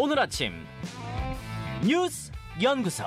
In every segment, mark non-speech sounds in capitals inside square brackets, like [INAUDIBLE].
오늘 아침 뉴스 연구소.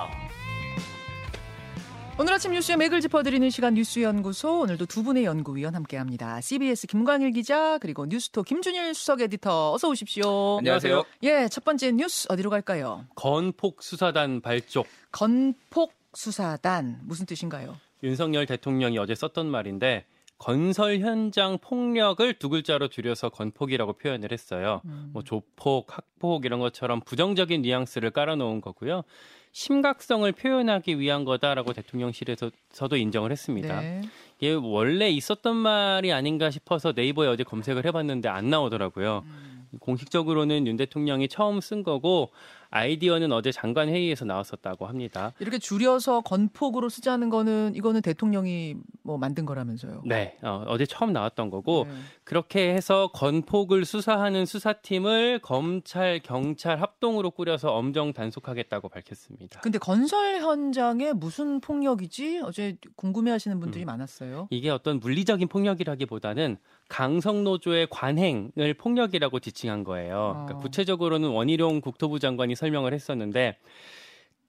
오늘 아침 뉴스의 맥을 짚어드리는 시간 뉴스연구소 오늘도 두 분의 연구위원 함께합니다. CBS 김광일 기자 그리고 뉴스토 김준일 수석 에디터 어서 오십시오. 안녕하세요. 예, 첫 번째 뉴스 어디로 갈까요? 건폭 수사단 발족. 건폭 수사단 무슨 뜻인가요? 윤석열 대통령이 어제 썼던 말인데 건설 현장 폭력을 두 글자로 줄여서 건폭이라고 표현을 했어요. 음. 뭐 조폭, 학폭 이런 것처럼 부정적인 뉘앙스를 깔아놓은 거고요. 심각성을 표현하기 위한 거다라고 대통령실에서도 인정을 했습니다. 네. 이게 원래 있었던 말이 아닌가 싶어서 네이버에 어제 검색을 해봤는데 안 나오더라고요. 음. 공식적으로는 윤 대통령이 처음 쓴 거고 아이디어는 어제 장관 회의에서 나왔었다고 합니다. 이렇게 줄여서 건폭으로 쓰자는 거는 이거는 대통령이 뭐 만든 거라면서요. 네, 어, 제 처음 나왔던 거고 네. 그렇게 해서 건폭을 수사하는 수사팀을 검찰, 경찰 합동으로 꾸려서 엄정 단속하겠다고 밝혔습니다. 근데 건설 현장에 무슨 폭력이지? 어제 궁금해하시는 분들이 음. 많았어요. 이게 어떤 물리적인 폭력이라기보다는 강성노조의 관행을 폭력이라고 지칭한 거예요. 그러니까 어. 구체적으로는 원희룡 국토부 장관이 설명을 했었는데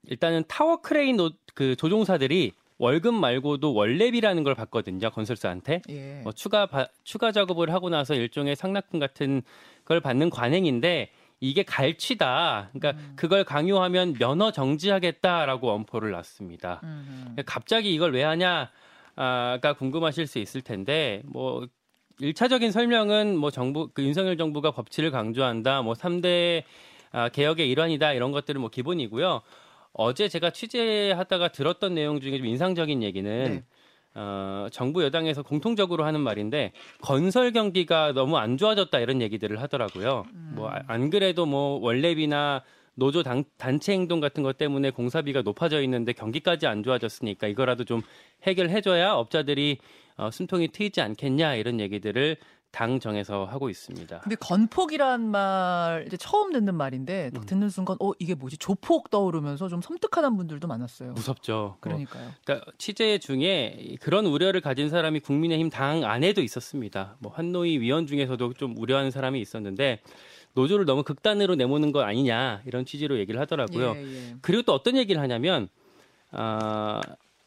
일단은 타워 크레인 노- 그 조종사들이 월급 말고도 월례비라는 걸 받거든요 건설사한테. 예. 뭐 추가 바- 추가 작업을 하고 나서 일종의 상납금 같은 걸 받는 관행인데 이게 갈취다. 그러니까 음. 그걸 강요하면 면허 정지하겠다라고 엄포를 놨습니다. 음. 갑자기 이걸 왜 하냐가 궁금하실 수 있을 텐데 뭐 일차적인 설명은 뭐 정부 그 윤석열 정부가 법치를 강조한다. 뭐 3대 아, 개혁의 일환이다. 이런 것들은 뭐 기본이고요. 어제 제가 취재하다가 들었던 내용 중에 좀 인상적인 얘기는 네. 어, 정부 여당에서 공통적으로 하는 말인데 건설 경기가 너무 안 좋아졌다 이런 얘기들을 하더라고요. 뭐안 그래도 뭐 원래비나 노조 단, 단체 행동 같은 것 때문에 공사비가 높아져 있는데 경기까지 안 좋아졌으니까 이거라도 좀 해결해줘야 업자들이 어, 숨통이 트이지 않겠냐 이런 얘기들을 당 정에서 하고 있습니다. 근데 건폭이란 말 이제 처음 듣는 말인데 딱 음. 듣는 순간 어 이게 뭐지 조폭 떠오르면서 좀 섬뜩하다는 분들도 많았어요. 무섭죠. 뭐, 그러니까요. 그러니까 취재 중에 그런 우려를 가진 사람이 국민의힘 당 안에도 있었습니다. 뭐 환노위 위원 중에서도 좀 우려하는 사람이 있었는데 노조를 너무 극단으로 내모는 거 아니냐 이런 취지로 얘기를 하더라고요. 예, 예. 그리고 또 어떤 얘기를 하냐면 아,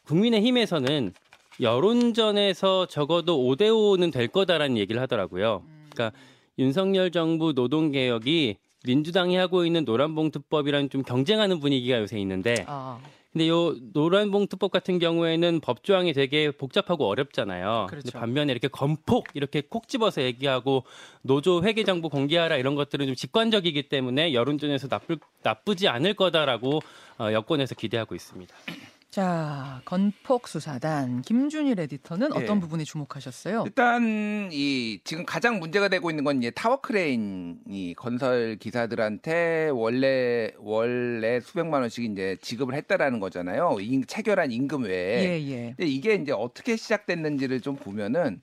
국민의힘에서는 여론전에서 적어도 5대 5는 될 거다라는 얘기를 하더라고요. 그러니까 윤석열 정부 노동개혁이 민주당이 하고 있는 노란봉투법이랑 좀 경쟁하는 분위기가 요새 있는데 아, 근데 요 노란봉투법 같은 경우에는 법조항이 되게 복잡하고 어렵잖아요. 그렇죠. 근데 반면에 이렇게 건폭 이렇게 콕 집어서 얘기하고 노조 회계 정보 공개하라 이런 것들은 좀 직관적이기 때문에 여론전에서 나쁠 나쁘지 않을 거다라고 어, 여권에서 기대하고 있습니다. 자 건폭 수사단 김준일 에디터는 예. 어떤 부분에 주목하셨어요? 일단 이 지금 가장 문제가 되고 있는 건 이제 타워 크레인이 건설 기사들한테 원래 원래 수백만 원씩 이제 지급을 했다라는 거잖아요. 임- 체결한 임금 외에. 예, 예. 근데 이게 이제 어떻게 시작됐는지를 좀 보면은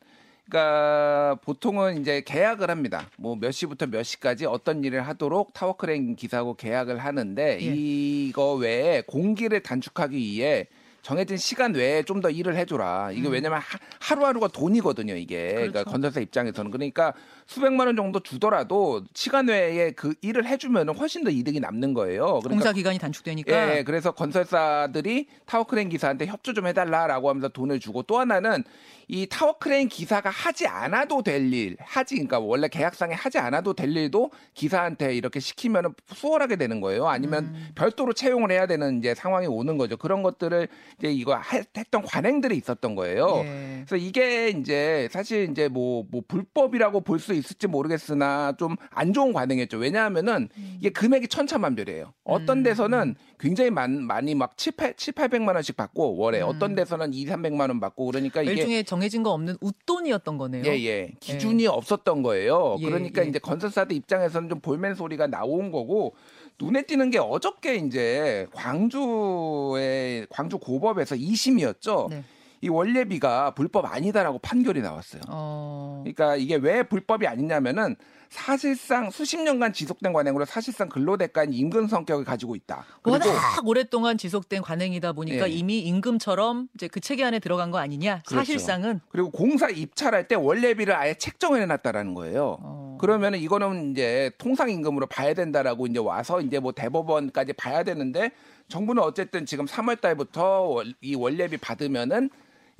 그러니까 보통은 이제 계약을 합니다. 뭐 몇 시부터 몇 시까지 어떤 일을 하도록 타워 크레인 기사하고 계약을 하는데 예. 이거 외에 공기를 단축하기 위해 정해진 시간 외에 좀 더 일을 해줘라. 이게 왜냐면 하, 하루하루가 돈이거든요. 이게 그러니까 음. 그렇죠. 건설사 입장에서는 그러니까 수백만 원 정도 주더라도 시간 외에 그 일을 해주면 훨씬 더 이득이 남는 거예요. 그러니까 공사 기간이 단축되니까 예, 그래서 건설사들이 타워 크레인 기사한테 협조 좀 해달라라고 하면서 돈을 주고 또 하나는 이 타워 크레인 기사가 하지 않아도 될 일, 하지, 그러니까 원래 계약상에 하지 않아도 될 일도 기사한테 이렇게 시키면 수월하게 되는 거예요. 아니면 음. 별도로 채용을 해야 되는 이제 상황이 오는 거죠. 그런 것들을 이제 이거 해- 했던 관행들이 있었던 거예요. 예. 그래서 이게 이제 사실 이제 뭐, 뭐 불법이라고 볼수 있을지 모르겠으나 좀 안 좋은 관행이었죠. 왜냐하면은 이게 금액이 천차만별이에요. 어떤 음. 데서는 굉장히 많, 많이 막 7, 8, 7, 800만 원씩 받고 월에 음. 어떤 데서는 2, 300만 원 받고 그러니까 이게 일종의 정해진 거 없는 웃돈이었던 거네요. 예, 예. 기준이 없었던 거예요. 예, 그러니까 예. 이제 건설사들 입장에서는 좀 볼멘 소리가 나온 거고 눈에 띄는 게 어저께 이제 광주의 광주 고법에서 2심이었죠. 네. 이 원래비가 불법 아니다라고 판결이 나왔어요. 어. 그러니까 이게 왜 불법이 아니냐면은 사실상 수십 년간 지속된 관행으로 사실상 근로대가인 임금 성격을 가지고 있다. 그리고 워낙 오랫동안 지속된 관행이다 보니까 예. 이미 임금처럼 이제 그 체계 안에 들어간 거 아니냐? 그렇죠. 사실상은 그리고 공사 입찰할 때 월례비를 아예 책정을 해놨다라는 거예요. 어. 그러면은 이거는 이제 통상 임금으로 봐야 된다라고 이제 와서 이제 뭐 대법원까지 봐야 되는데 정부는 어쨌든 지금 3월 달부터 이 월례비 받으면은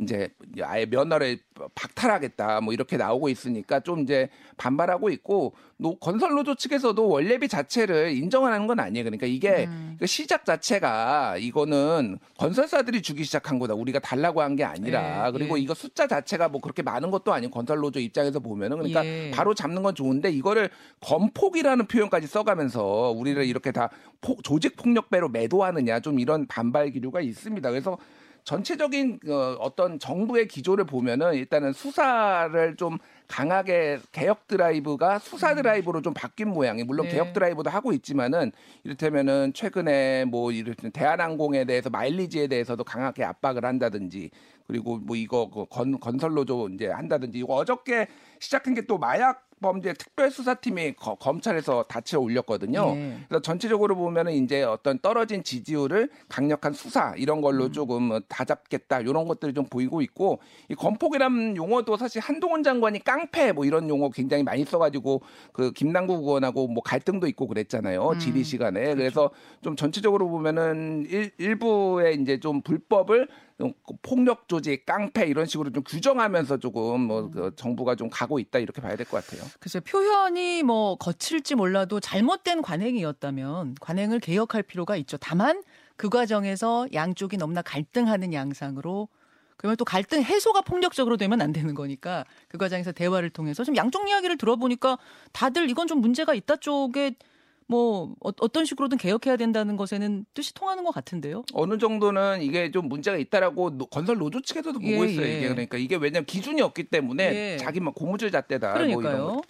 이제 아예 면허를 박탈하겠다 뭐 이렇게 나오고 있으니까 좀 이제 반발하고 있고 노, 건설 노조 측에서도 월례비 자체를 인정하는 건 아니에요. 그러니까 이게 음. 그 시작 자체가 이거는 건설사들이 주기 시작한 거다. 우리가 달라고 한 게 아니라 예, 그리고 예. 이거 숫자 자체가 뭐 그렇게 많은 것도 아니고 건설 노조 입장에서 보면은 그러니까 예. 바로 잡는 건 좋은데 이거를 건폭이라는 표현까지 써가면서 우리를 이렇게 다 폭- 조직 폭력배로 매도하느냐 좀 이런 반발 기류가 있습니다. 그래서 전체적인 어, 어떤 정부의 기조를 보면은 일단은 수사를 좀 강하게 개혁 드라이브가 수사 드라이브로 좀 바뀐 모양이 물론 음. 네. 개혁 드라이브도 하고 있지만은 이를테면은 최근에 뭐 이를테면 대한항공에 대해서 마일리지에 대해서도 강하게 압박을 한다든지 그리고 뭐 이거 그 건, 건설로조 이제 한다든지 이거 어저께 시작한 게 또 마약 범죄 특별수사팀이 거- 검찰에서 다치어 올렸거든요. 예. 그래서 전체적으로 보면은 이제 어떤 떨어진 지지율을 강력한 수사 이런 걸로 조금 어, 다잡겠다 이런 것들이 좀 보이고 있고 이 건폭이라는 용어도 사실 한동훈 장관이 깡패 뭐 이런 용어 굉장히 많이 써가지고 그 김남국 의원하고 뭐 갈등도 있고 그랬잖아요 질의 시간에 그래서 좀 전체적으로 보면은 일, 일부의 이제 좀 불법을 좀 폭력 조직 깡패 이런 식으로 좀 규정하면서 조금 뭐 그 정부가 좀 가고 있다 이렇게 봐야 될 것 같아요. 글쎄 표현이 뭐 거칠지 몰라도 잘못된 관행이었다면 관행을 개혁할 필요가 있죠. 다만 그 과정에서 양쪽이 너무나 갈등하는 양상으로 그러면 또 갈등 해소가 폭력적으로 되면 안 되는 거니까 그 과정에서 대화를 통해서 좀 양쪽 이야기를 들어보니까 다들 이건 좀 문제가 있다 쪽에 뭐 어, 어떤 식으로든 개혁해야 된다는 것에는 뜻이 통하는 것 같은데요. 어느 정도는 이게 좀 문제가 있다라고 노- 건설 노조 측에서도 보고 예, 있어요. 예. 이게 그러니까 이게 왜냐면 기준이 없기 때문에 예. 자기만 고무줄 잣대다. 뭐 이런 거. 그러니까요.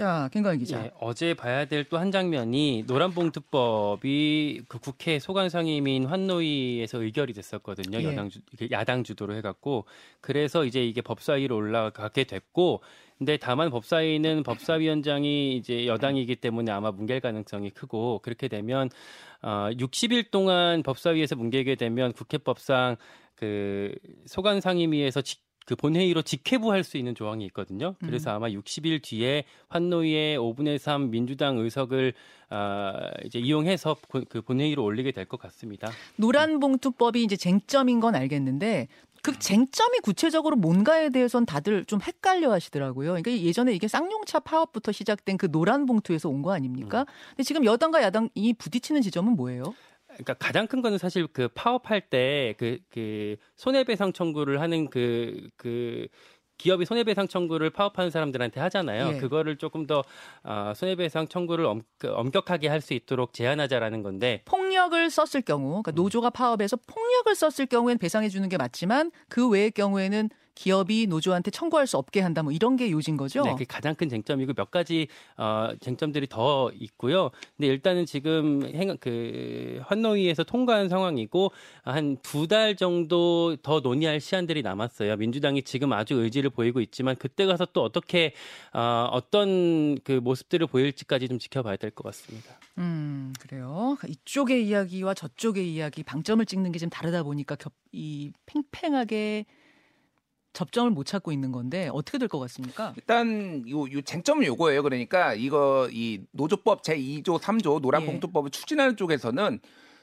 자, 김광희 기자. 예, 어제 봐야 될 또 한 장면이 노란봉투법이 그 국회 소관상임인 환노위에서 의결이 됐었거든요. 예. 여당 주, 그 야당 주도로 해갖고 그래서 이제 이게 법사위로 올라가게 됐고, 근데 다만 법사위는 법사위원장이 이제 여당이기 때문에 아마 뭉갤 가능성이 크고 그렇게 되면 어, 60일 동안 법사위에서 뭉개게 되면 국회법상 그 소관 상임위에서 직- 그 본회의로 직회부할 수 있는 조항이 있거든요. 그래서 아마 60일 뒤에 환노위의 5분의 3 민주당 의석을 아, 이제 이용해서 본- 그 본회의로 올리게 될 것 같습니다. 노란 봉투법이 이제 쟁점인 건 알겠는데 그 쟁점이 구체적으로 뭔가에 대해서는 다들 좀 헷갈려 하시더라고요. 그러니까 예전에 이게 쌍용차 파업부터 시작된 그 노란 봉투에서 온 거 아닙니까? 근데 지금 여당과 야당이 부딪히는 지점은 뭐예요? 그러니까 가장 큰 거는 사실 그 파업할 때 그 그 손해배상 청구를 하는 그그 기업이 손해배상 청구를 파업하는 사람들한테 하잖아요. 예. 그거를 조금 더 아, 손해배상 청구를 엄, 그 엄격하게 할 수 있도록 제한하자라는 건데 폭력을 썼을 경우, 그러니까 노조가 파업해서 폭력을 썼을 경우에는 배상해 주는 게 맞지만 그 외의 경우에는 기업이 노조한테 청구할 수 없게 한다. 뭐 이런 게 요지인 거죠. 네, 그게 가장 큰 쟁점이고 몇 가지 어, 쟁점들이 더 있고요. 근데 일단은 지금 행, 그 환노위에서 통과한 상황이고 한 두 달 정도 더 논의할 시한들이 남았어요. 민주당이 지금 아주 의지를 보이고 있지만 그때 가서 또 어떻게 어, 어떤 그 모습들을 보일지까지 좀 지켜봐야 될 것 같습니다. 음, 그래요. 이쪽의 이야기와 저쪽의 이야기 방점을 찍는 게 좀 다르다 보니까 겹, 이 팽팽하게 접점을 못 찾고 있는 건데 어떻게 될 것 같습니까? 일단 요, 요 쟁점은 요거예요. 그러니까 이거 이 노조법 제 2조 3조 노란봉투법을 추진하는 쪽에서는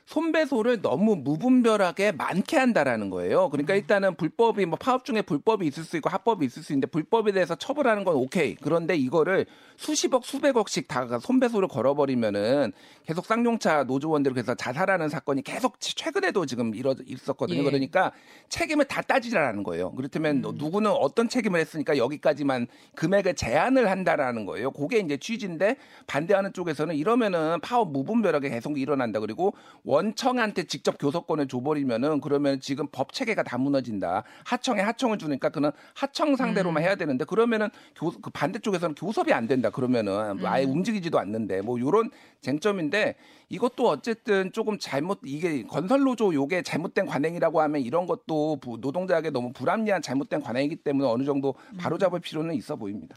손배소를 너무 무분별하게 많게 한다라는 거예요. 그러니까 일단은 불법이 뭐 파업 중에 불법이 있을 수 있고 합법이 있을 수 있는데 불법에 대해서 처벌하는 건 오케이. 그런데 이거를 수십억 수백억씩 다 손배소를 걸어버리면은 계속 쌍용차 노조원들 그래서 자살하는 사건이 계속 최근에도 지금 이뤄 있었거든요. 예. 그러니까 책임을 다 따지라는 거예요. 그렇다면 누구는 어떤 책임을 했으니까 여기까지만 금액을 제한을 한다라는 거예요. 그게 이제 취지인데 반대하는 쪽에서는 이러면은 파업 무분별하게 계속 일어난다. 그리고 원 청한테 직접 교섭권을 줘버리면은 그러면 지금 법 체계가 다 무너진다. 하청에 하청을 주니까 그는 하청 상대로만 해야 되는데 그러면은 교, 그 반대쪽에서는 교섭이 안 된다. 그러면은 아예 움직이지도 않는데 뭐 요런 쟁점인데 이것도 어쨌든 조금 잘못 이게 건설 노조 요게 잘못된 관행이라고 하면 이런 것도 부- 노동자에게 너무 불합리한 잘못된 관행이기 때문에 어느 정도 바로잡을 필요는 있어 보입니다.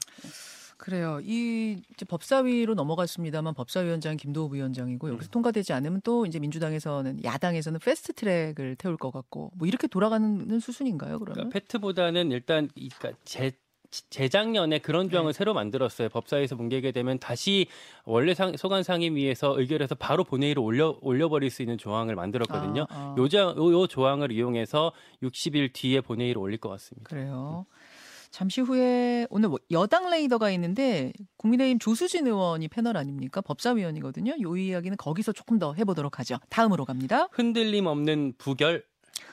그래요. 이 이제 법사위로 넘어갔습니다만 법사위원장 김도우 위원장이고 여기서 통과되지 않으면 또 이제 민주당에서는 야당에서는 패스트 트랙을 태울 것 같고 뭐 이렇게 돌아가는 수순인가요? 그러면? 그러니까 팩트보다는 일단 이- 그러니까 제 지- 재작년에 그런 조항을 새로 만들었어요. 법사위에서 뭉개게 되면 다시 원래 상, 소관 상임위에서 의결해서 바로 본회의로 올려 올려버릴 수 있는 조항을 만들었거든요. 아, 아. 요, 조- 요, 요 조항을 이용해서 60일 뒤에 본회의로 올릴 것 같습니다. 그래요. 잠시 후에 오늘 뭐 여당 레이더가 있는데 국민의힘 조수진 의원이 패널 아닙니까? 법사위원이거든요. 요 이야기는 거기서 조금 더 해보도록 하죠. 다음으로 갑니다. 흔들림 없는 부결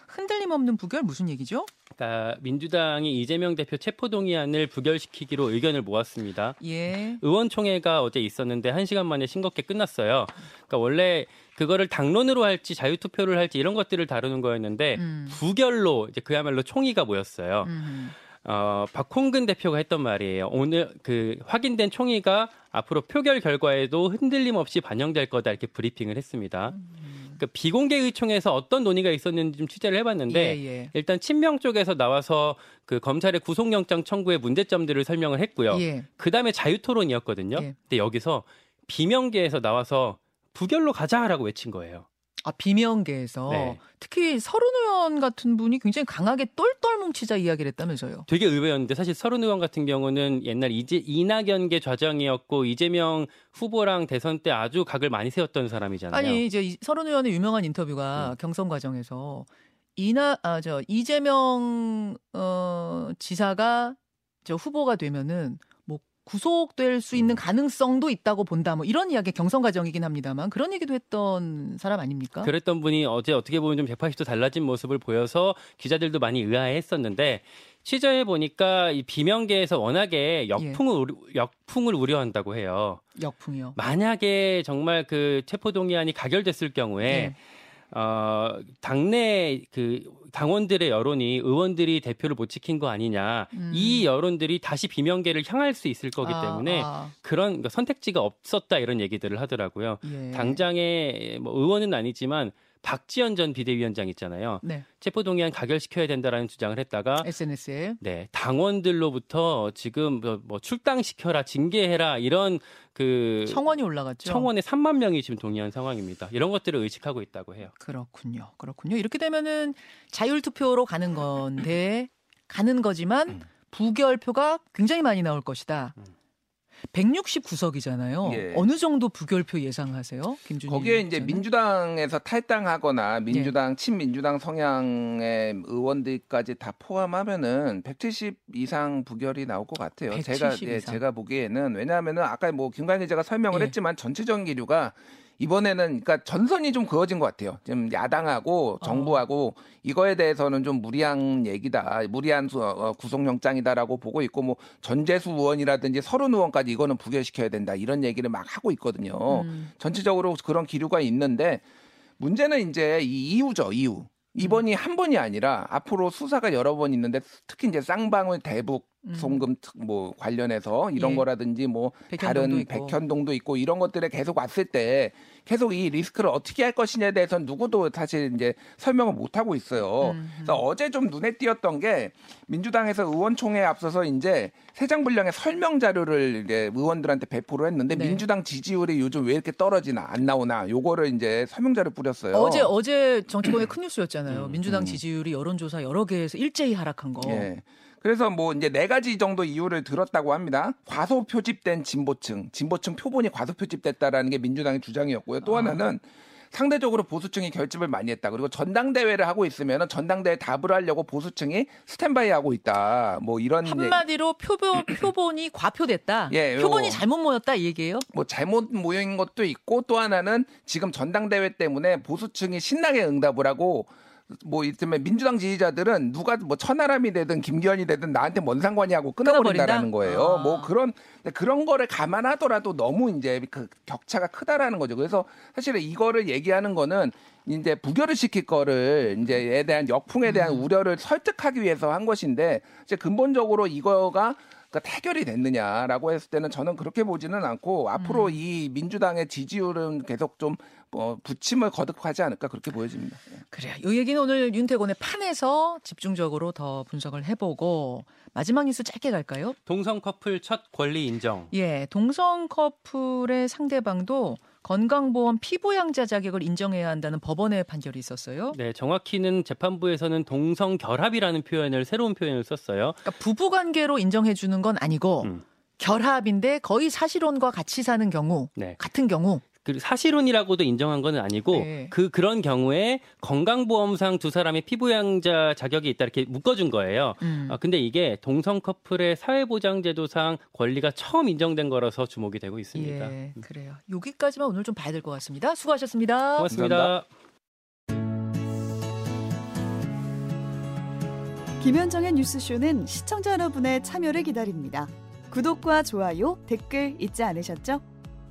흔들림 없는 부결 무슨 얘기죠? 그러니까 민주당이 이재명 대표 체포 동의안을 부결시키기로 의견을 모았습니다. 예. 의원총회가 어제 있었는데 한 시간 만에 싱겁게 끝났어요. 그러니까 원래 그거를 당론으로 할지 자유투표를 할지 이런 것들을 다루는 거였는데 음. 부결로 이제 그야말로 총의가 모였어요. 음. 어, 박홍근 대표가 했던 말이에요. 오늘 그 확인된 총의가 앞으로 표결 결과에도 흔들림 없이 반영될 거다 이렇게 브리핑을 했습니다. 그 비공개 의총에서 어떤 논의가 있었는지 좀 취재를 해봤는데 예, 예. 일단 친명 쪽에서 나와서 그 검찰의 구속영장 청구의 문제점들을 설명을 했고요. 예. 그 다음에 자유토론이었거든요. 예. 근데 여기서 비명계에서 나와서 부결로 가자라고 외친 거예요. 아, 비명계에서 네. 특히 서른 의원 같은 분이 굉장히 강하게 똘똘 뭉치자 이야기를 했다면서요. 되게 의외였는데 사실 서른 의원 같은 경우는 옛날 이제 이낙연계 좌정이었고 이재명 후보랑 대선 때 아주 각을 많이 세웠던 사람이잖아요. 아니 이제 이- 서른 의원의 유명한 인터뷰가 음. 경선 과정에서 이나 아 저 이재명 어 지사가 저 후보가 되면은 뭐 구속될 수 있는 음. 가능성도 있다고 본다 뭐 이런 이야기 경선 과정이긴 합니다만 그런 얘기도 했던 사람 아닙니까? 그랬던 분이 어제 어떻게 보면 좀 180도 달라진 모습을 보여서 기자들도 많이 의아해했었는데 취재해 보니까 이 비명계에서 워낙에 역풍을 우려, 역풍을 우려한다고 해요. 역풍이요. 만약에 정말 그 체포 동의안이 가결됐을 경우에 네. 어 당내 그 당원들의 여론이 의원들이 대표를 못 지킨 거 아니냐 음. 이 여론들이 다시 비명계를 향할 수 있을 거기 아, 때문에 아, 그런 그러니까 선택지가 없었다 이런 얘기들을 하더라고요. 예. 당장에 뭐 의원은 아니지만 박지원 전 비대위원장 있잖아요. 네 체포 동의안 가결시켜야 된다라는 주장을 했다가 SNS에 네 당원들로부터 지금 뭐, 뭐 출당시켜라 징계해라 이런 그 청원이 올라갔죠. 청원에 3만 명이 지금 동의한 상황입니다. 이런 것들을 의식하고 있다고 해요. 그렇군요. 그렇군요. 이렇게 되면은 자율 투표로 가는 건데 가는 거지만 음. 부결표가 굉장히 많이 나올 것이다. 음. 169석이잖아요. 예. 어느 정도 부결표 예상하세요, 김준희? 거기에 이제? 민주당에서 탈당하거나 민주당 예. 친민주당 성향의 의원들까지 다 포함하면은 170 이상 부결이 나올 것 같아요. 170 제가 예. 제가 보기에는 왜냐하면은 아까 뭐 김관 기자가 설명을 예. 했지만 전체적인 기류가 이번에는 그러니까 전선이 좀 그어진 것 같아요. 지금 야당하고 정부하고 이거에 대해서는 좀 무리한 얘기다, 무리한 수- 어, 구속영장이다라고 보고 있고 뭐 전재수 의원이라든지 서른 의원까지 이거는 부결시켜야 된다 이런 얘기를 막 하고 있거든요. 음. 전체적으로 그런 기류가 있는데 문제는 이제 이 이유죠 이유. 이번이 한 번이 아니라 앞으로 수사가 여러 번 있는데 특히 이제 쌍방울 대북 음. 송금 특- 뭐 관련해서 이런 예. 거라든지 뭐 백현동도 다른 있고. 백현동도 있고 이런 것들에 계속 왔을 때 계속 이 리스크를 어떻게 할 것이냐에 대해서는 누구도 사실 이제 설명을 못 하고 있어요. 음, 그래서 어제 좀 눈에 띄었던 게 민주당에서 의원총회에 앞서서 이제 세장 분량의 설명 자료를 이제 의원들한테 배포를 했는데 네. 민주당 지지율이 요즘 왜 이렇게 떨어지나 안 나오나 요거를 이제 설명 자료 뿌렸어요. 어제 어제 정치권의 큰 뉴스였잖아요. 음, 민주당 음. 지지율이 여론조사 여러 개에서 일제히 하락한 거. 예. 그래서 뭐 이제 네 가지 정도 이유를 들었다고 합니다. 과소 표집된 진보층, 진보층 표본이 과소 표집됐다라는 게 민주당의 주장이었고요. 또 아. 하나는 상대적으로 보수층이 결집을 많이 했다. 그리고 전당대회를 하고 있으면 전당대회 답을 하려고 보수층이 스탠바이 하고 있다. 뭐 이런 한마디로 표본 [CLEARS THROAT] 표본이 과표됐다. 예, 요- 표본이 잘못 모였다 이 얘기예요. 뭐 잘못 모인 것도 있고 또 하나는 지금 전당대회 때문에 보수층이 신나게 응답을 하고 뭐 이를테면 민주당 지지자들은 누가 뭐 천하람이 되든 김기현이 되든 나한테 뭔 상관이 하고 끊어버린다라는 끊어버린다? 거예요. 아. 뭐 그런 그런 거를 감안하더라도 너무 이제 그 격차가 크다라는 거죠. 그래서 사실은 이거를 얘기하는 거는 이제 부결을 시킬 거를 이제에 대한 역풍에 대한 음. 우려를 설득하기 위해서 한 것인데 이제 근본적으로 이거가 그러니까 해결이 됐느냐라고 했을 때는 저는 그렇게 보지는 않고 앞으로 음. 이 민주당의 지지율은 계속 좀 어, 부침을 거듭하지 않을까 그렇게 보여집니다. 예. 그래요. 이 얘기는 오늘 윤태곤의 판에서 집중적으로 더 분석을 해보고 마지막 뉴스 짧게 갈까요? 동성 커플 첫 권리 인정. 예, 동성 커플의 상대방도 건강보험 피부양자 자격을 인정해야 한다는 법원의 판결이 있었어요. 네, 정확히는 재판부에서는 동성 결합이라는 표현을 새로운 표현을 썼어요. 그러니까 부부 관계로 인정해 주는 건 아니고 음. 결합인데 거의 사실혼과 같이 사는 경우, 네. 같은 경우. 그 사실혼이라고도 인정한 건 아니고 네. 그 그런 경우에 건강보험상 두 사람의 피부양자 자격이 있다 이렇게 묶어준 거예요. 음. 아, 근데 이게 동성 커플의 사회보장제도상 권리가 처음 인정된 거라서 주목이 되고 있습니다. 예, 그래요. 여기까지만 오늘 좀 봐야 될 것 같습니다. 수고하셨습니다. 고맙습니다. 김현정의 뉴스쇼는 시청자 여러분의 참여를 기다립니다. 구독과 좋아요, 댓글 잊지 않으셨죠?